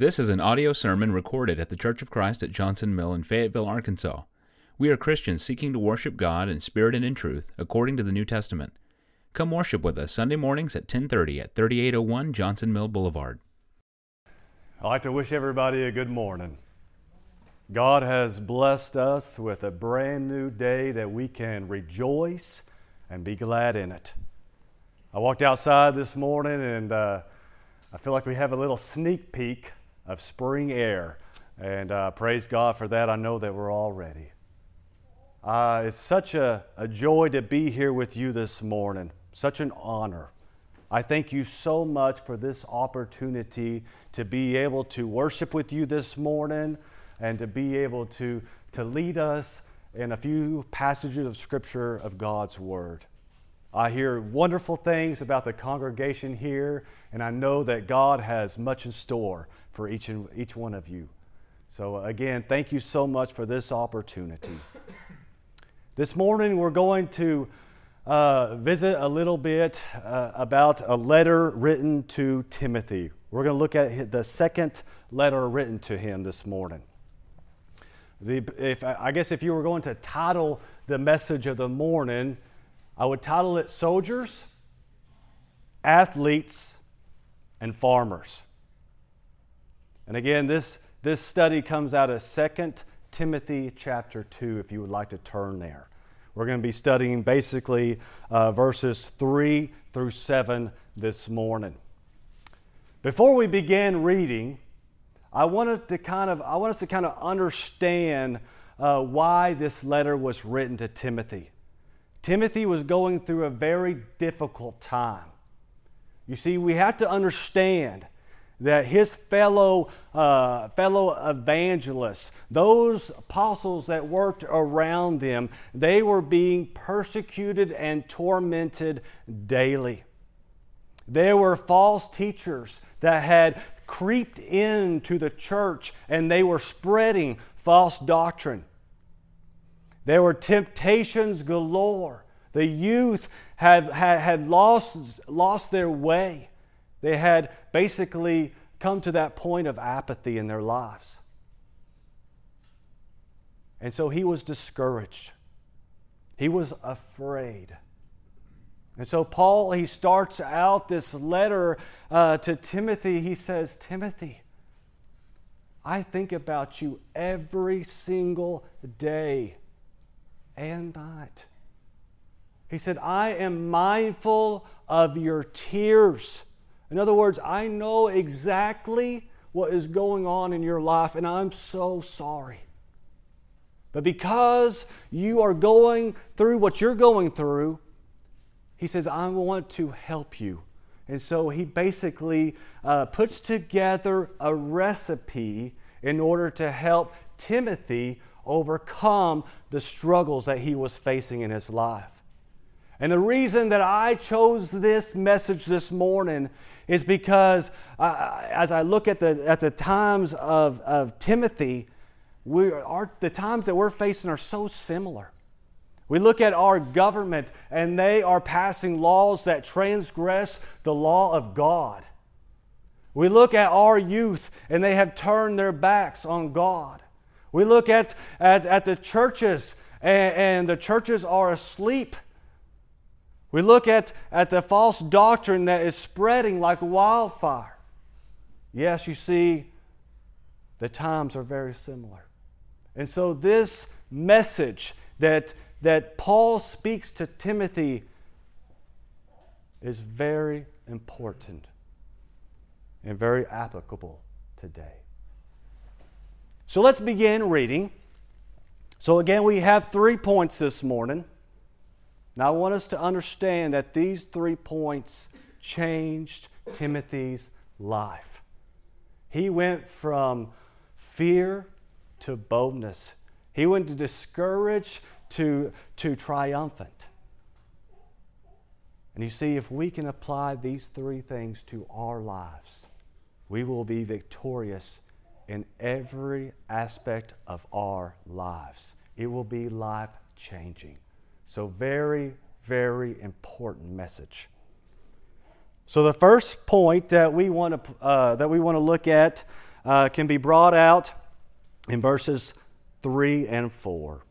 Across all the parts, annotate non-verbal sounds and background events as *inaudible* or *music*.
This is an audio sermon recorded at the Church of Christ at Johnson Mill in Fayetteville, Arkansas. We are Christians seeking to worship God in spirit and in truth, according to the New Testament. Come worship with us Sunday mornings at 10:30 at 3801 Johnson Mill Boulevard. I'd like to wish everybody a good morning. God has blessed us with a brand new day that we can rejoice and be glad in it. I walked outside this morning and uh, I feel like we have a little sneak peek of spring air. And uh, praise God for that. I know that we're all ready. Uh, it's such a, a joy to be here with you this morning, such an honor. I thank you so much for this opportunity to be able to worship with you this morning and to be able to, to lead us in a few passages of Scripture of God's Word. I hear wonderful things about the congregation here, and I know that God has much in store for each, and, each one of you. So, again, thank you so much for this opportunity. This morning, we're going to uh, visit a little bit uh, about a letter written to Timothy. We're going to look at the second letter written to him this morning. The, if, I guess if you were going to title the message of the morning, I would title it Soldiers, Athletes, and Farmers. And again, this, this study comes out of 2 Timothy chapter 2, if you would like to turn there. We're going to be studying basically uh, verses 3 through 7 this morning. Before we begin reading, I wanted to kind of I want us to kind of understand uh, why this letter was written to Timothy. Timothy was going through a very difficult time. You see, we have to understand that his fellow, uh, fellow evangelists, those apostles that worked around them, they were being persecuted and tormented daily. There were false teachers that had creeped into the church and they were spreading false doctrine. There were temptations galore. The youth had, had, had lost, lost their way. They had basically come to that point of apathy in their lives. And so he was discouraged. He was afraid. And so Paul, he starts out this letter uh, to Timothy. He says, Timothy, I think about you every single day and night. He said, I am mindful of your tears. In other words, I know exactly what is going on in your life, and I'm so sorry. But because you are going through what you're going through, he says, I want to help you. And so he basically uh, puts together a recipe in order to help Timothy overcome the struggles that he was facing in his life. And the reason that I chose this message this morning is because uh, as I look at the, at the times of, of Timothy, we are, the times that we're facing are so similar. We look at our government and they are passing laws that transgress the law of God. We look at our youth and they have turned their backs on God. We look at, at, at the churches, and, and the churches are asleep. We look at, at the false doctrine that is spreading like wildfire. Yes, you see, the times are very similar. And so, this message that, that Paul speaks to Timothy is very important and very applicable today. So let's begin reading. So, again, we have three points this morning. Now, I want us to understand that these three points changed Timothy's life. He went from fear to boldness, he went to discouraged to, to triumphant. And you see, if we can apply these three things to our lives, we will be victorious in every aspect of our lives. It will be life changing. So, very, very important message. So, the first point that we want to, uh, that we want to look at uh, can be brought out in verses 3 and 4.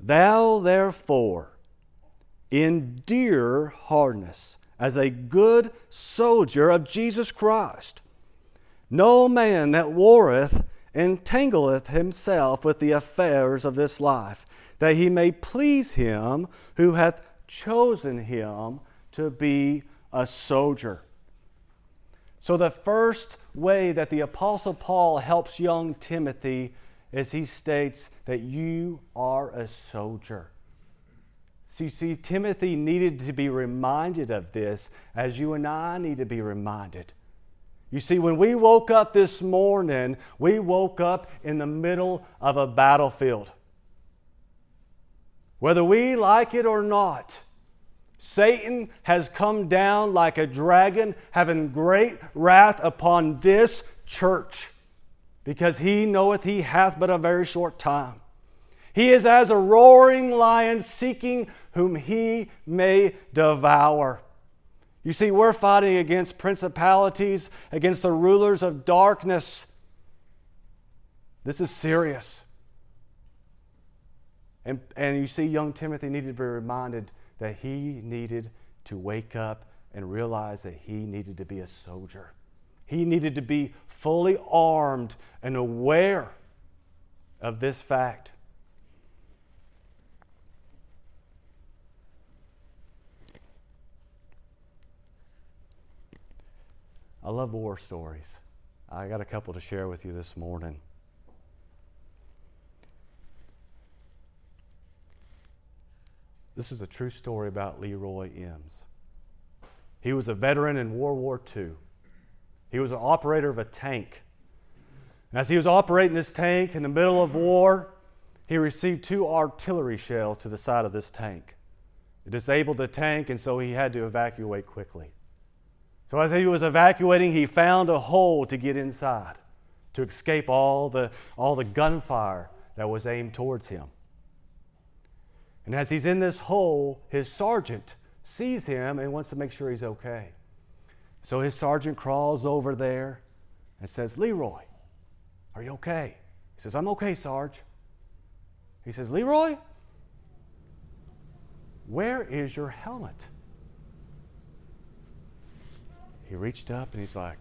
Thou therefore endure hardness as a good soldier of Jesus Christ. No man that warreth entangleth himself with the affairs of this life, that he may please him who hath chosen him to be a soldier. So, the first way that the Apostle Paul helps young Timothy is he states that you are a soldier. So, you see, Timothy needed to be reminded of this as you and I need to be reminded. You see, when we woke up this morning, we woke up in the middle of a battlefield. Whether we like it or not, Satan has come down like a dragon, having great wrath upon this church, because he knoweth he hath but a very short time. He is as a roaring lion seeking whom he may devour. You see, we're fighting against principalities, against the rulers of darkness. This is serious. And, and you see, young Timothy needed to be reminded that he needed to wake up and realize that he needed to be a soldier. He needed to be fully armed and aware of this fact. I love war stories. I got a couple to share with you this morning. This is a true story about Leroy Eames. He was a veteran in World War II. He was an operator of a tank. And As he was operating this tank in the middle of war, he received two artillery shells to the side of this tank. It disabled the tank, and so he had to evacuate quickly. So as he was evacuating, he found a hole to get inside to escape all the, all the gunfire that was aimed towards him. And as he's in this hole, his sergeant sees him and wants to make sure he's okay. So his sergeant crawls over there and says, Leroy, are you okay? He says, I'm okay, Sarge. He says, Leroy, where is your helmet? He reached up and he's like,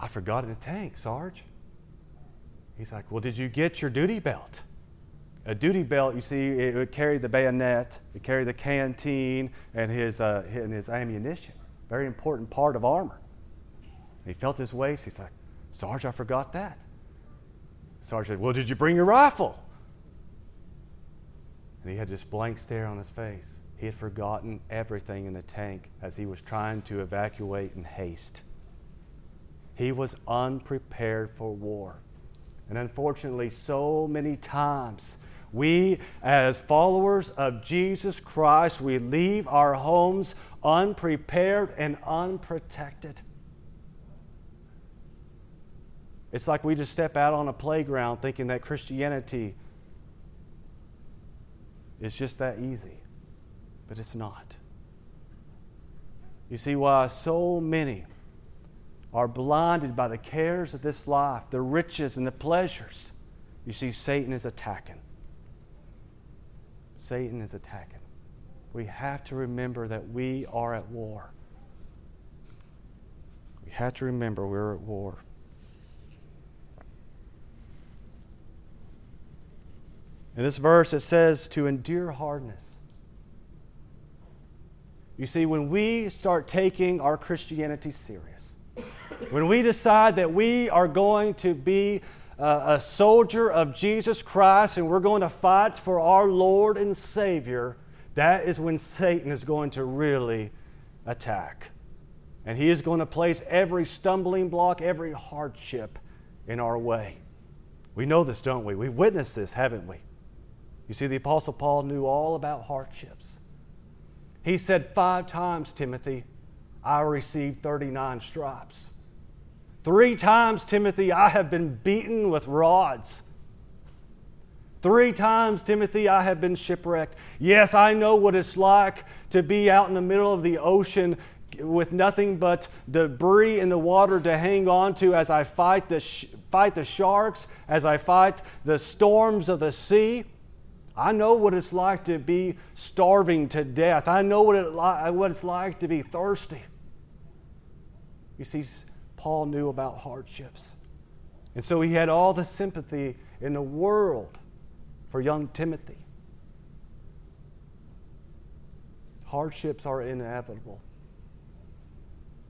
I forgot in the tank, Sarge. He's like, Well, did you get your duty belt? A duty belt, you see, it would carry the bayonet, it carried the canteen, and his, uh, and his ammunition. Very important part of armor. He felt his waist. He's like, Sarge, I forgot that. Sarge said, Well, did you bring your rifle? And he had this blank stare on his face. He had forgotten everything in the tank as he was trying to evacuate in haste. He was unprepared for war. And unfortunately, so many times we, as followers of Jesus Christ, we leave our homes unprepared and unprotected. It's like we just step out on a playground thinking that Christianity is just that easy, but it's not. You see why so many are blinded by the cares of this life, the riches and the pleasures. You see, Satan is attacking. Satan is attacking. We have to remember that we are at war. We have to remember we're at war. In this verse, it says to endure hardness. You see, when we start taking our Christianity serious, when we decide that we are going to be uh, a soldier of Jesus Christ and we're going to fight for our Lord and Savior, that is when Satan is going to really attack. And he is going to place every stumbling block, every hardship in our way. We know this, don't we? We've witnessed this, haven't we? You see, the Apostle Paul knew all about hardships. He said five times, Timothy, I received 39 stripes. Three times, Timothy, I have been beaten with rods. Three times, Timothy, I have been shipwrecked. Yes, I know what it's like to be out in the middle of the ocean with nothing but debris in the water to hang on to as I fight the, sh- fight the sharks, as I fight the storms of the sea. I know what it's like to be starving to death. I know what, it li- what it's like to be thirsty. You see, Paul knew about hardships. And so he had all the sympathy in the world for young Timothy. Hardships are inevitable.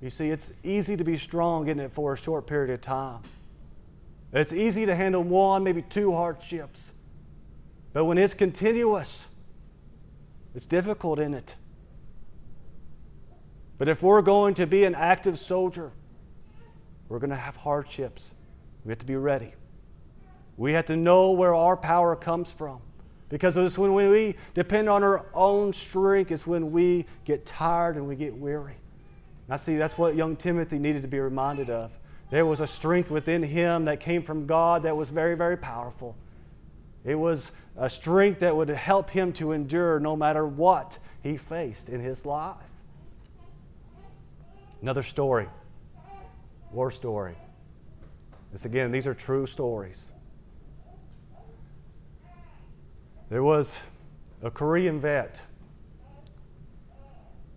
You see, it's easy to be strong, in it, for a short period of time? It's easy to handle one, maybe two hardships. But when it's continuous, it's difficult in it. But if we're going to be an active soldier, we're going to have hardships. We have to be ready. We have to know where our power comes from. Because it's when we depend on our own strength, it's when we get tired and we get weary. And I see that's what young Timothy needed to be reminded of. There was a strength within him that came from God that was very, very powerful. It was a strength that would help him to endure no matter what he faced in his life. Another story, war story. This again, these are true stories. There was a Korean vet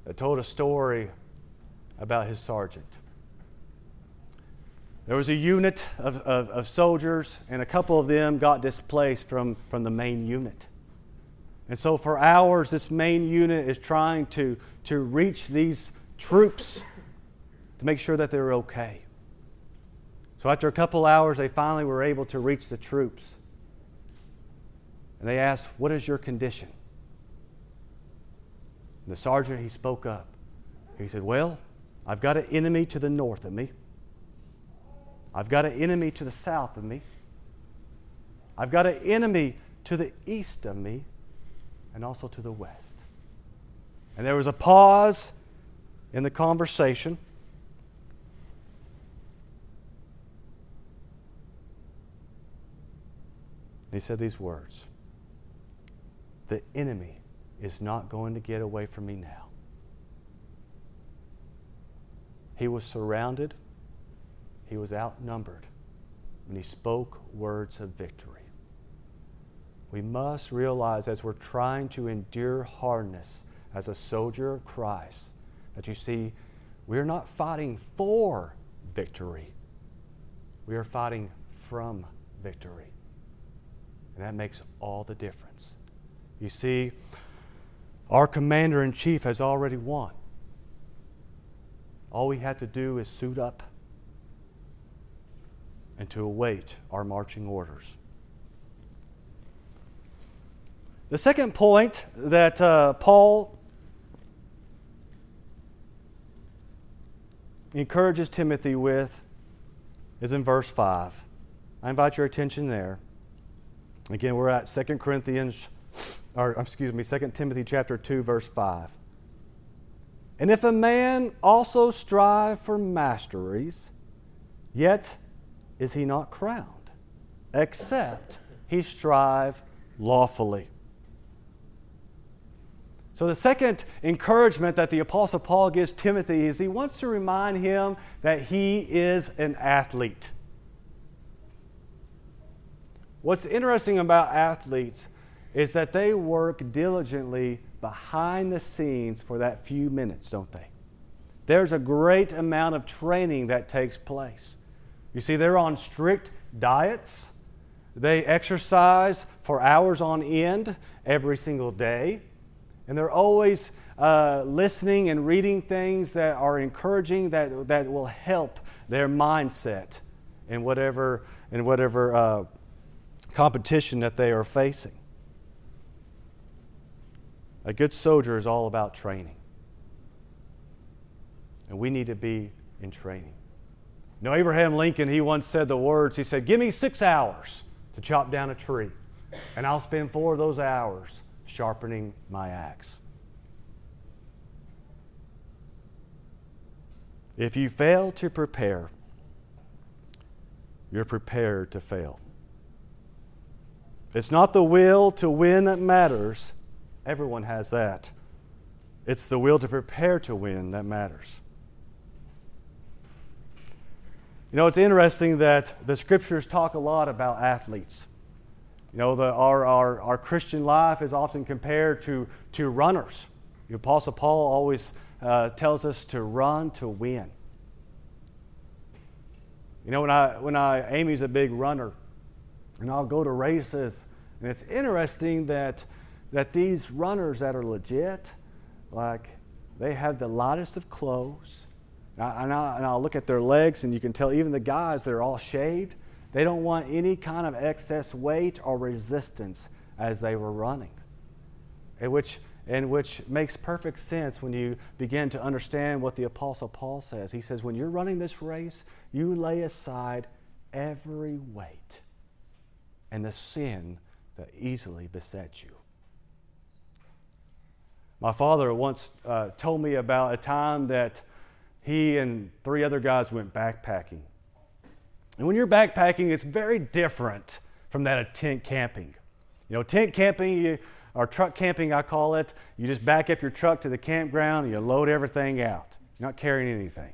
that told a story about his sergeant. There was a unit of, of, of, soldiers, and a couple of them got displaced from, from the main unit. And so, for hours, this main unit is trying to, to reach these troops to make sure that they're okay. So, after a couple hours, they finally were able to reach the troops. And they asked, What is your condition? And the sergeant, he spoke up. He said, Well, I've got an enemy to the north of me. I've got an enemy to the south of me. I've got an enemy to the east of me and also to the west. And there was a pause in the conversation. He said these words The enemy is not going to get away from me now. He was surrounded, he was outnumbered when he spoke words of victory. We must realize as we're trying to endure hardness as a soldier of Christ that you see, we're not fighting for victory, we are fighting from victory. And that makes all the difference. You see, our commander in chief has already won. All we have to do is suit up and to await our marching orders. The second point that uh, Paul encourages Timothy with is in verse 5. I invite your attention there. Again, we're at 2 Corinthians, or excuse me, 2 Timothy chapter 2, verse 5. And if a man also strive for masteries, yet is he not crowned, except he strive lawfully. So, the second encouragement that the Apostle Paul gives Timothy is he wants to remind him that he is an athlete. What's interesting about athletes is that they work diligently behind the scenes for that few minutes, don't they? There's a great amount of training that takes place. You see, they're on strict diets. They exercise for hours on end every single day. And they're always uh, listening and reading things that are encouraging, that, that will help their mindset in whatever, in whatever uh, competition that they are facing. A good soldier is all about training. And we need to be in training. Now, Abraham Lincoln, he once said the words, he said, Give me six hours to chop down a tree, and I'll spend four of those hours sharpening my axe. If you fail to prepare, you're prepared to fail. It's not the will to win that matters, Everyone has that. It's the will to prepare to win that matters. You know, it's interesting that the scriptures talk a lot about athletes. You know, the, our, our, our Christian life is often compared to, to runners. The Apostle Paul always uh, tells us to run to win. You know, when I, when I, Amy's a big runner, and I'll go to races, and it's interesting that, that these runners that are legit, like, they have the lightest of clothes. And, I, and I'll look at their legs, and you can tell even the guys, they're all shaved. They don't want any kind of excess weight or resistance as they were running. In which and which makes perfect sense when you begin to understand what the Apostle Paul says. He says, When you're running this race, you lay aside every weight and the sin that easily besets you. My father once uh, told me about a time that he and three other guys went backpacking. And when you're backpacking, it's very different from that of tent camping. You know, tent camping, or truck camping, I call it. You just back up your truck to the campground and you load everything out. You're not carrying anything.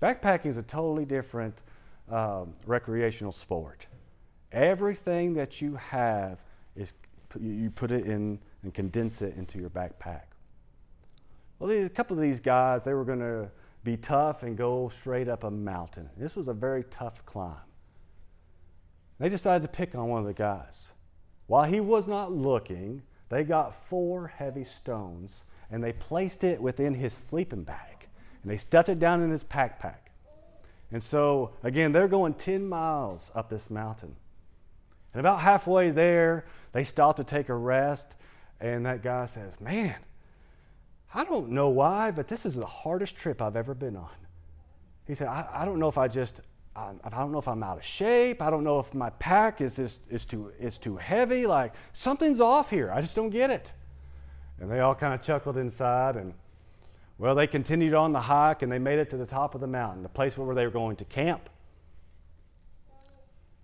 Backpacking is a totally different um, recreational sport. Everything that you have is you put it in and condense it into your backpack. Well, a couple of these guys, they were going to be tough and go straight up a mountain. This was a very tough climb. They decided to pick on one of the guys. While he was not looking, they got four heavy stones and they placed it within his sleeping bag and they stuffed it down in his backpack. And so, again, they're going 10 miles up this mountain. And about halfway there, they stop to take a rest. And that guy says, Man, I don't know why, but this is the hardest trip I've ever been on. He said, I, I don't know if I just I don't know if I'm out of shape. I don't know if my pack is, is, is, too, is too heavy. Like, something's off here. I just don't get it. And they all kind of chuckled inside. And, well, they continued on the hike and they made it to the top of the mountain, the place where they were going to camp.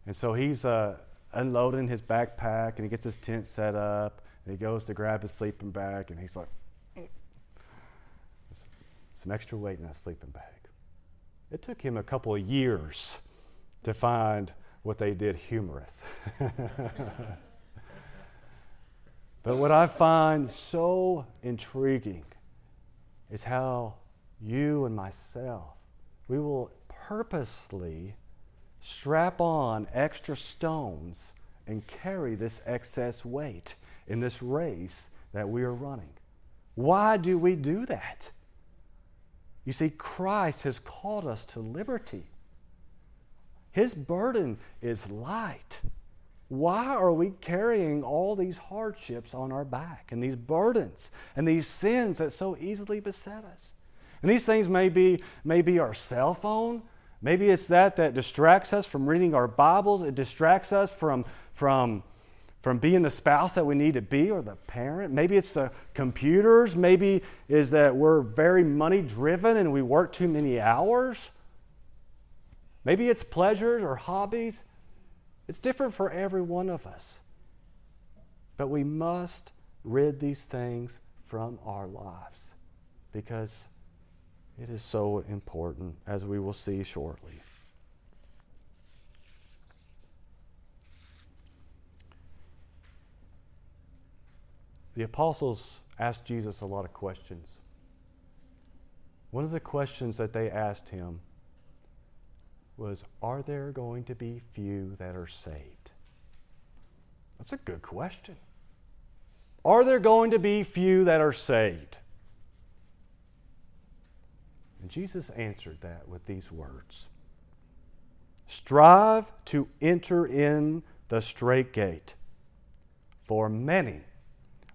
And so he's uh, unloading his backpack and he gets his tent set up. And he goes to grab his sleeping bag and he's like. Some extra weight in that sleeping bag. It took him a couple of years to find what they did humorous. *laughs* but what I find so intriguing is how you and myself, we will purposely strap on extra stones and carry this excess weight in this race that we are running. Why do we do that? You see, Christ has called us to liberty. His burden is light. Why are we carrying all these hardships on our back and these burdens and these sins that so easily beset us? And these things may be, may be our cell phone. Maybe it's that that distracts us from reading our Bibles. It distracts us from, from from being the spouse that we need to be or the parent. Maybe it's the computers. Maybe is that we're very money driven and we work too many hours. Maybe it's pleasures or hobbies. It's different for every one of us. But we must rid these things from our lives because it is so important, as we will see shortly. The apostles asked Jesus a lot of questions. One of the questions that they asked him was Are there going to be few that are saved? That's a good question. Are there going to be few that are saved? And Jesus answered that with these words Strive to enter in the straight gate, for many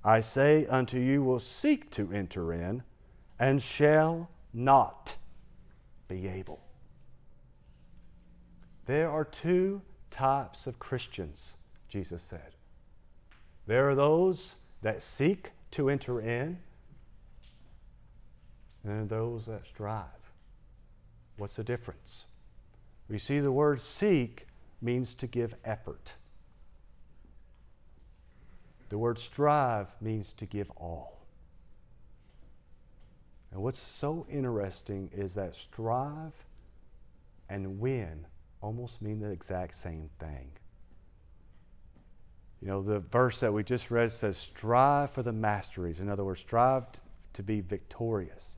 I say unto you, will seek to enter in and shall not be able. There are two types of Christians, Jesus said. There are those that seek to enter in, and those that strive. What's the difference? We see the word seek means to give effort. The word strive means to give all. And what's so interesting is that strive and win almost mean the exact same thing. You know, the verse that we just read says, strive for the masteries. In other words, strive to be victorious.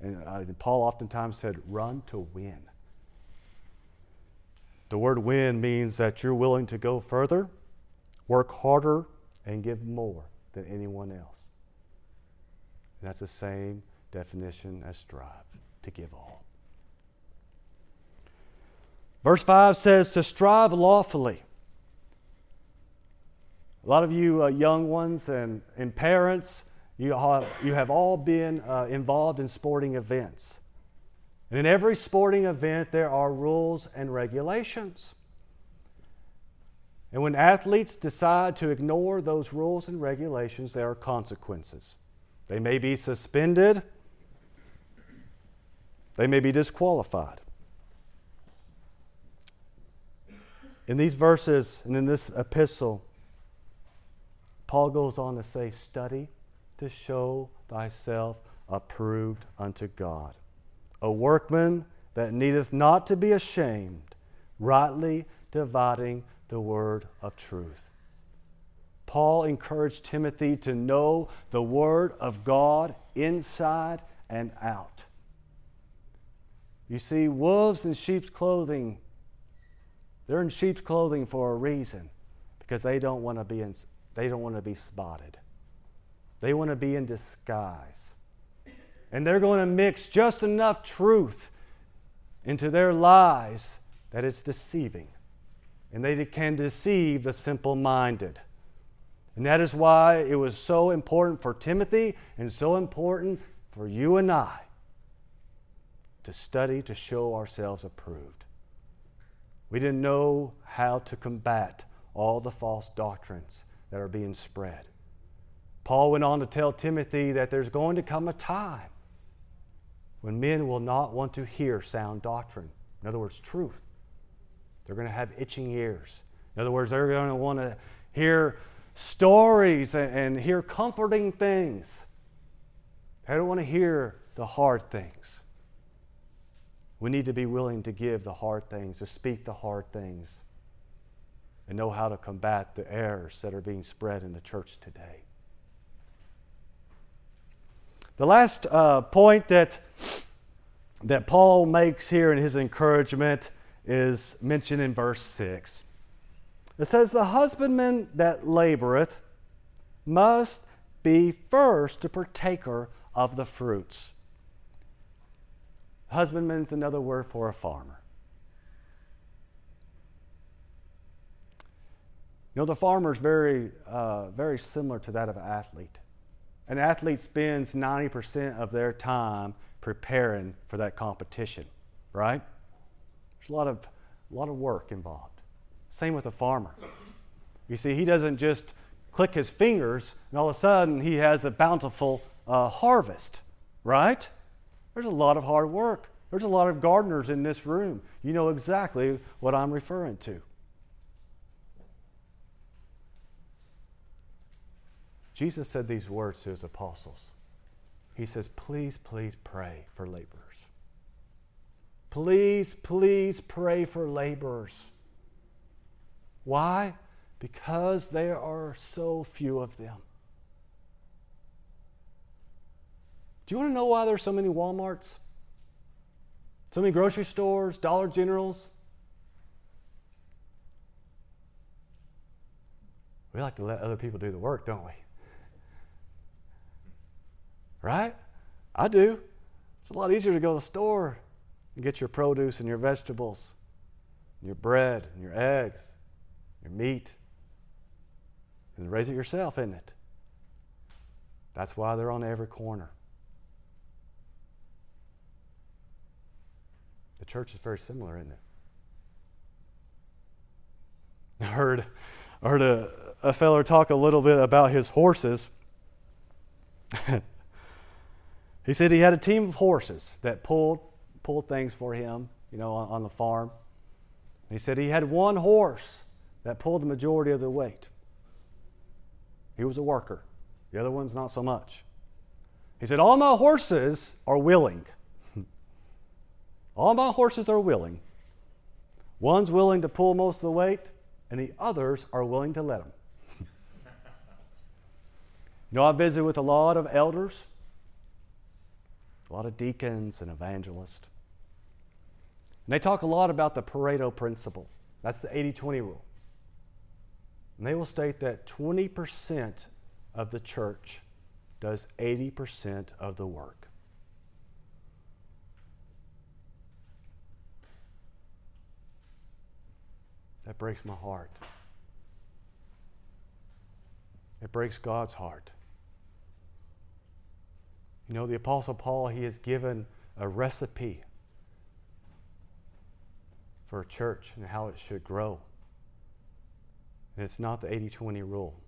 And uh, Paul oftentimes said, run to win. The word win means that you're willing to go further, work harder, and give more than anyone else. And that's the same definition as strive, to give all. Verse 5 says to strive lawfully. A lot of you uh, young ones and, and parents, you have, you have all been uh, involved in sporting events. And in every sporting event, there are rules and regulations. And when athletes decide to ignore those rules and regulations, there are consequences. They may be suspended, they may be disqualified. In these verses and in this epistle, Paul goes on to say, Study to show thyself approved unto God, a workman that needeth not to be ashamed, rightly dividing the word of truth. Paul encouraged Timothy to know the word of God inside and out. You see, wolves in sheep's clothing, they're in sheep's clothing for a reason because they don't want to be, in, they don't want to be spotted. They want to be in disguise. And they're going to mix just enough truth into their lies that it's deceiving. And they can deceive the simple minded. And that is why it was so important for Timothy and so important for you and I to study to show ourselves approved. We didn't know how to combat all the false doctrines that are being spread. Paul went on to tell Timothy that there's going to come a time when men will not want to hear sound doctrine. In other words, truth. They're going to have itching ears. In other words, they're going to want to hear stories and, and hear comforting things. They don't want to hear the hard things. We need to be willing to give the hard things, to speak the hard things, and know how to combat the errors that are being spread in the church today. The last uh, point that, that Paul makes here in his encouragement is mentioned in verse 6. It says, The husbandman that laboreth must be first a partaker of the fruits. Husbandman is another word for a farmer. You know, the farmer is very, uh, very similar to that of an athlete. An athlete spends 90% of their time preparing for that competition, right? There's a lot of, a lot of work involved. Same with a farmer. You see, he doesn't just click his fingers and all of a sudden he has a bountiful uh, harvest, right? There's a lot of hard work. There's a lot of gardeners in this room. You know exactly what I'm referring to. Jesus said these words to his apostles. He says, Please, please pray for laborers. Please, please pray for laborers. Why? Because there are so few of them. Do you want to know why there's so many Walmarts? So many grocery stores, Dollar Generals? We like to let other people do the work, don't we? Right? I do. It's a lot easier to go to the store and get your produce and your vegetables, and your bread and your eggs, your meat, and raise it yourself, isn't it? That's why they're on every corner. The church is very similar, isn't it? *laughs* I heard, I heard a, a fellow talk a little bit about his horses. *laughs* He said he had a team of horses that pulled, pulled things for him, you know, on, on the farm. he said he had one horse that pulled the majority of the weight. He was a worker. The other one's not so much. He said, All my horses are willing. *laughs* All my horses are willing. One's willing to pull most of the weight, and the others are willing to let him. *laughs* you know, I visited with a lot of elders, a lot of deacons and evangelists. And they talk a lot about the Pareto principle. That's the 80 20 rule. And they will state that 20% of the church does 80% of the work. That breaks my heart. It breaks God's heart. You know, the Apostle Paul, he has given a recipe for a church and how it should grow. And it's not the 80 20 rule.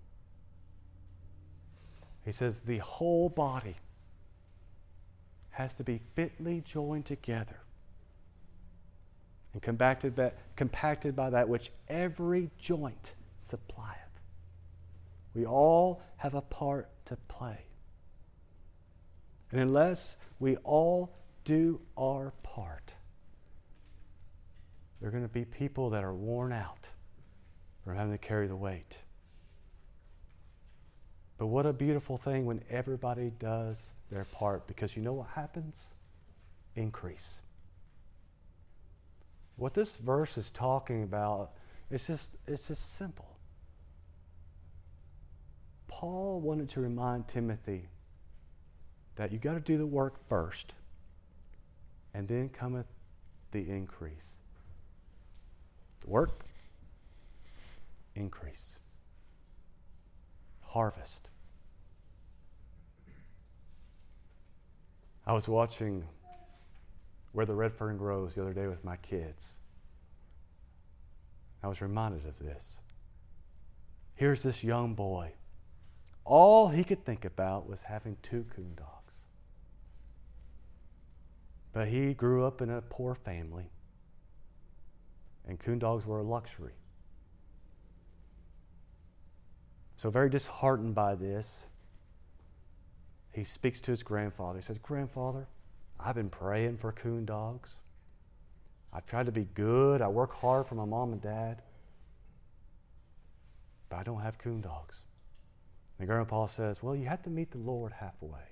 He says the whole body has to be fitly joined together and compacted by, compacted by that which every joint supplieth. We all have a part to play. And unless we all do our part, there are going to be people that are worn out from having to carry the weight. But what a beautiful thing when everybody does their part because you know what happens? Increase. What this verse is talking about it's just it's just simple. Paul wanted to remind Timothy that you got to do the work first and then cometh the increase. Work increase harvest. I was watching Where the Red Fern Grows the other day with my kids. I was reminded of this. Here's this young boy. All he could think about was having two coon dogs. But he grew up in a poor family, and coon dogs were a luxury. So, very disheartened by this, he speaks to his grandfather. He says, Grandfather, I've been praying for coon dogs. I've tried to be good. I work hard for my mom and dad. But I don't have coon dogs. And Grandpa says, Well, you have to meet the Lord halfway.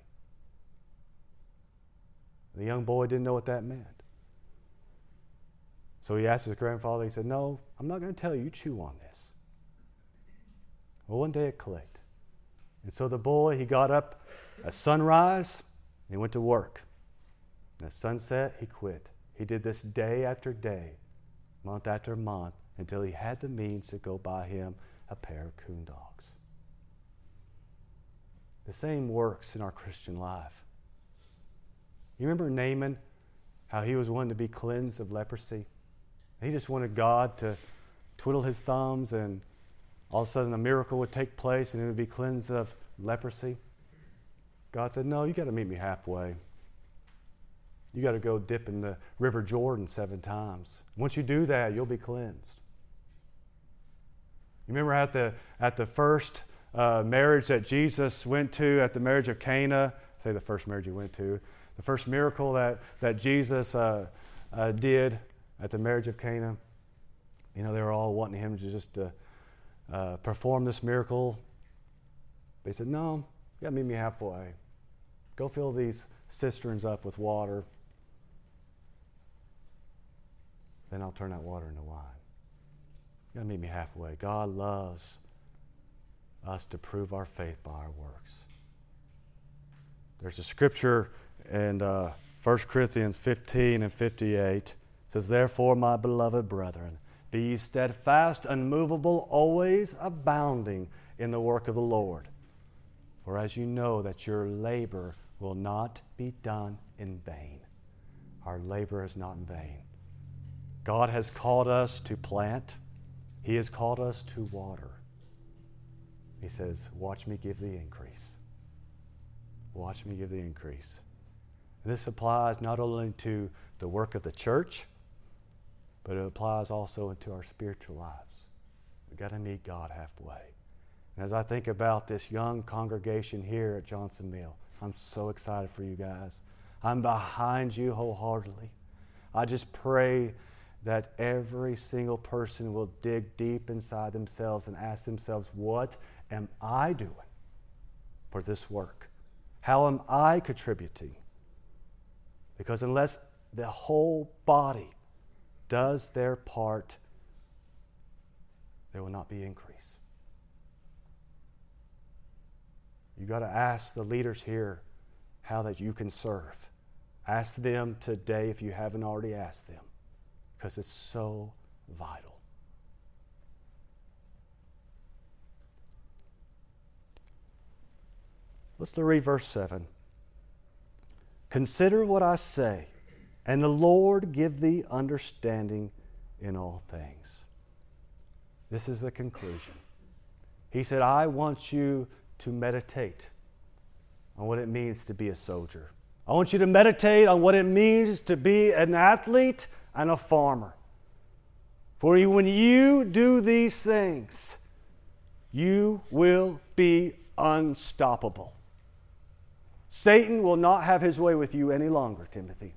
The young boy didn't know what that meant. So he asked his grandfather, he said, No, I'm not going to tell you. Chew on this. Well, one day it clicked. And so the boy, he got up at sunrise and he went to work. And at sunset, he quit. He did this day after day, month after month, until he had the means to go buy him a pair of coon dogs. The same works in our Christian life. You remember Naaman, how he was wanting to be cleansed of leprosy? He just wanted God to twiddle his thumbs and all of a sudden a miracle would take place and it would be cleansed of leprosy. God said, No, you got to meet me halfway. You got to go dip in the River Jordan seven times. Once you do that, you'll be cleansed. You remember at the, at the first uh, marriage that Jesus went to, at the marriage of Cana, say the first marriage he went to, the first miracle that, that Jesus uh, uh, did at the marriage of Cana, you know, they were all wanting him to just uh, uh, perform this miracle. They said, No, you got to meet me halfway. Go fill these cisterns up with water. Then I'll turn that water into wine. You got to meet me halfway. God loves us to prove our faith by our works. There's a scripture in uh, 1 Corinthians 15 and 58. Says, Therefore, my beloved brethren, be ye steadfast, unmovable, always abounding in the work of the Lord. For as you know that your labor will not be done in vain. Our labor is not in vain. God has called us to plant, He has called us to water. He says, Watch me give the increase. Watch me give the increase. And this applies not only to the work of the church, but it applies also into our spiritual lives. We've got to meet God halfway. And as I think about this young congregation here at Johnson Mill, I'm so excited for you guys. I'm behind you wholeheartedly. I just pray that every single person will dig deep inside themselves and ask themselves, What am I doing for this work? How am I contributing? Because unless the whole body does their part, there will not be increase. You got to ask the leaders here how that you can serve. Ask them today if you haven't already asked them, because it's so vital. Let's read verse 7. Consider what I say, and the Lord give thee understanding in all things. This is the conclusion. He said, I want you to meditate on what it means to be a soldier. I want you to meditate on what it means to be an athlete and a farmer. For when you do these things, you will be unstoppable. Satan will not have his way with you any longer, Timothy.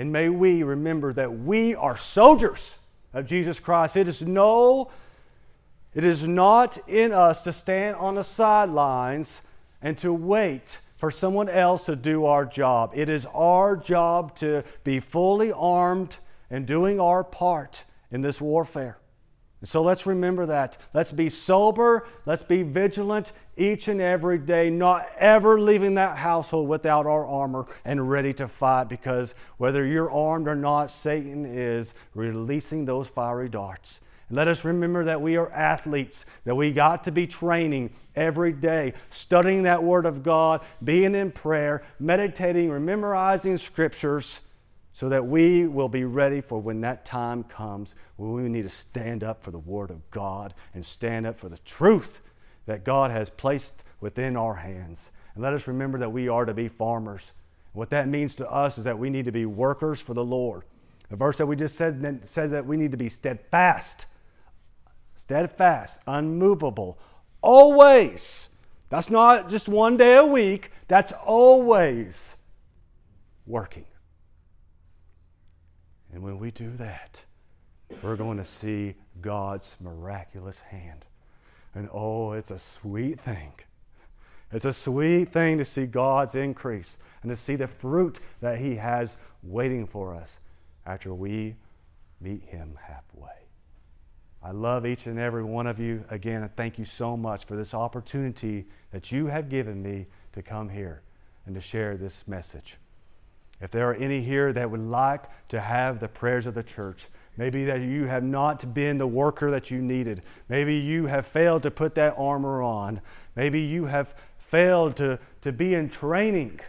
And may we remember that we are soldiers of Jesus Christ. It is no it is not in us to stand on the sidelines and to wait for someone else to do our job. It is our job to be fully armed and doing our part in this warfare. So let's remember that. Let's be sober. Let's be vigilant each and every day, not ever leaving that household without our armor and ready to fight because whether you're armed or not, Satan is releasing those fiery darts. Let us remember that we are athletes, that we got to be training every day, studying that Word of God, being in prayer, meditating, memorizing scriptures, so that we will be ready for when that time comes when we need to stand up for the Word of God and stand up for the truth that God has placed within our hands. And let us remember that we are to be farmers. What that means to us is that we need to be workers for the Lord. The verse that we just said says that we need to be steadfast steadfast, unmovable, always. That's not just one day a week, that's always working. And when we do that, we're going to see God's miraculous hand. And oh, it's a sweet thing. It's a sweet thing to see God's increase and to see the fruit that He has waiting for us after we meet Him halfway. I love each and every one of you. Again, and thank you so much for this opportunity that you have given me to come here and to share this message. If there are any here that would like to have the prayers of the church, maybe that you have not been the worker that you needed, maybe you have failed to put that armor on, maybe you have failed to, to be in training,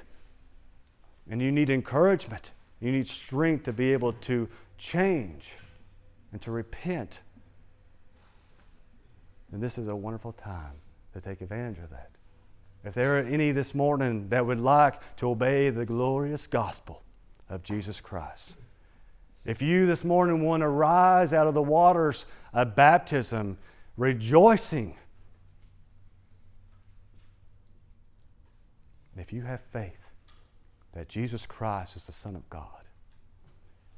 and you need encouragement, you need strength to be able to change and to repent. And this is a wonderful time to take advantage of that. If there are any this morning that would like to obey the glorious gospel of Jesus Christ, if you this morning want to rise out of the waters of baptism, rejoicing, if you have faith that Jesus Christ is the Son of God,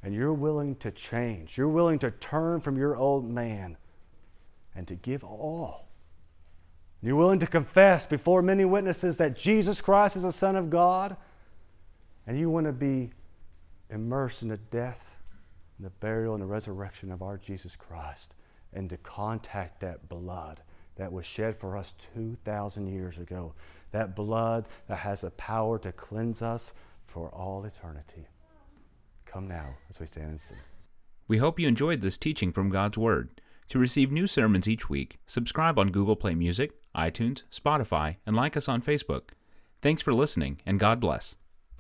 and you're willing to change, you're willing to turn from your old man and to give all. You're willing to confess before many witnesses that Jesus Christ is the Son of God, and you want to be immersed in the death, and the burial, and the resurrection of our Jesus Christ, and to contact that blood that was shed for us 2,000 years ago. That blood that has the power to cleanse us for all eternity. Come now as we stand and sing. We hope you enjoyed this teaching from God's Word. To receive new sermons each week, subscribe on Google Play Music, iTunes, Spotify, and like us on Facebook. Thanks for listening, and God bless.